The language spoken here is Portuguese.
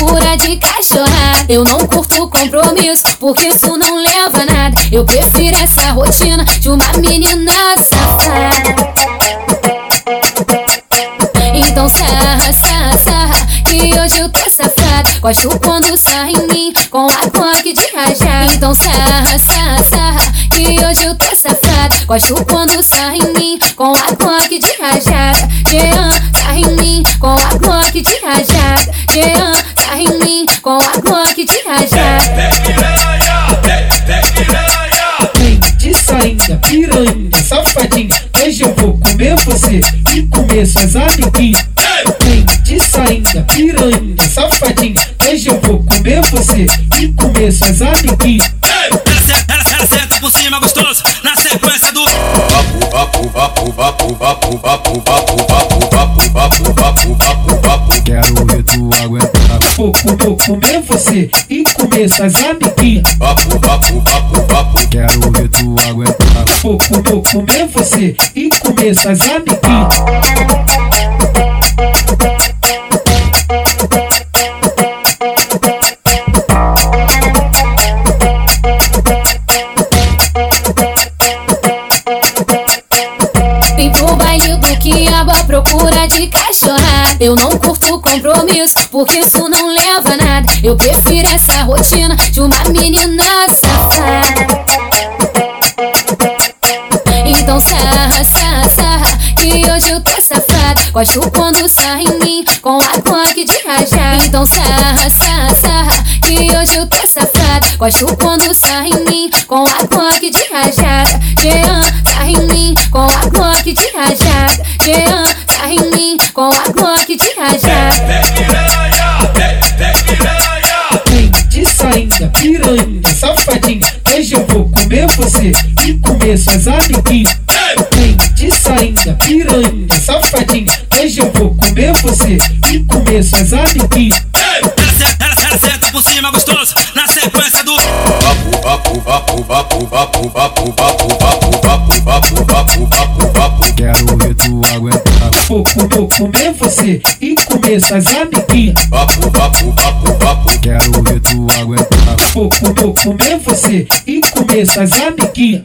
procura de cachorrada. Eu não curto compromisso, porque isso não leva a nada. Eu prefiro essa rotina de uma menina safada. Então sarra, sarra, sarra, que hoje eu tô safada. Gosto quando sarra em mim com a toque de rajada. Então sarra, sarra, sarra, que hoje eu tô safada. Gosto quando sarra em mim com a toque de rajada. Jean, sarra em mim com a toque de rajada. Jean, sarra em mim com a toque de rajada. Vem de sainha, piranha, safadinha. Hoje eu vou comer você e comer suas amiguinhas. Vem de sainha, piranha, safadinha. Hoje eu vou comer você e comer suas amiguinhas. Ela, ela, ela senta por cima gostoso, na sequência do. Quero. Vou, vou comer você e comer suas amiguinhas. Quero ver tu aguentar. Vou, vou comer você e comer suas amiguinhas. Procura de cachorrada. Eu não curto compromisso, porque isso não leva a nada. Eu prefiro essa rotina de uma menina safada. Então sarra, sarra, sarra, que hoje eu tô safada. Gosto quando sarra em mim com a toque de rajada. Então sarra, sarra, sarra, que hoje eu tô safada. Gosto quando sarra em mim com a toque de rajada. Jean, sarra em mim com a toque de rajada. Jean, sarra em mim com a toque de rajada. Vem de sainha, piranha, safadinha. Hoje eu vou comer você e comer suas amiguinhas. Vem de sainha, piranha, safadinha. Hoje eu vou comer você e comer suas amiguinhas. Ela, senta- ela, senta por cima gostoso, na sequência do. Quero ver tu aguentar. Vou, vou comer você e comer suas amiguinhas. Quero ver tu aguentar. Vou, vou comer você e comer suas amiguinhas.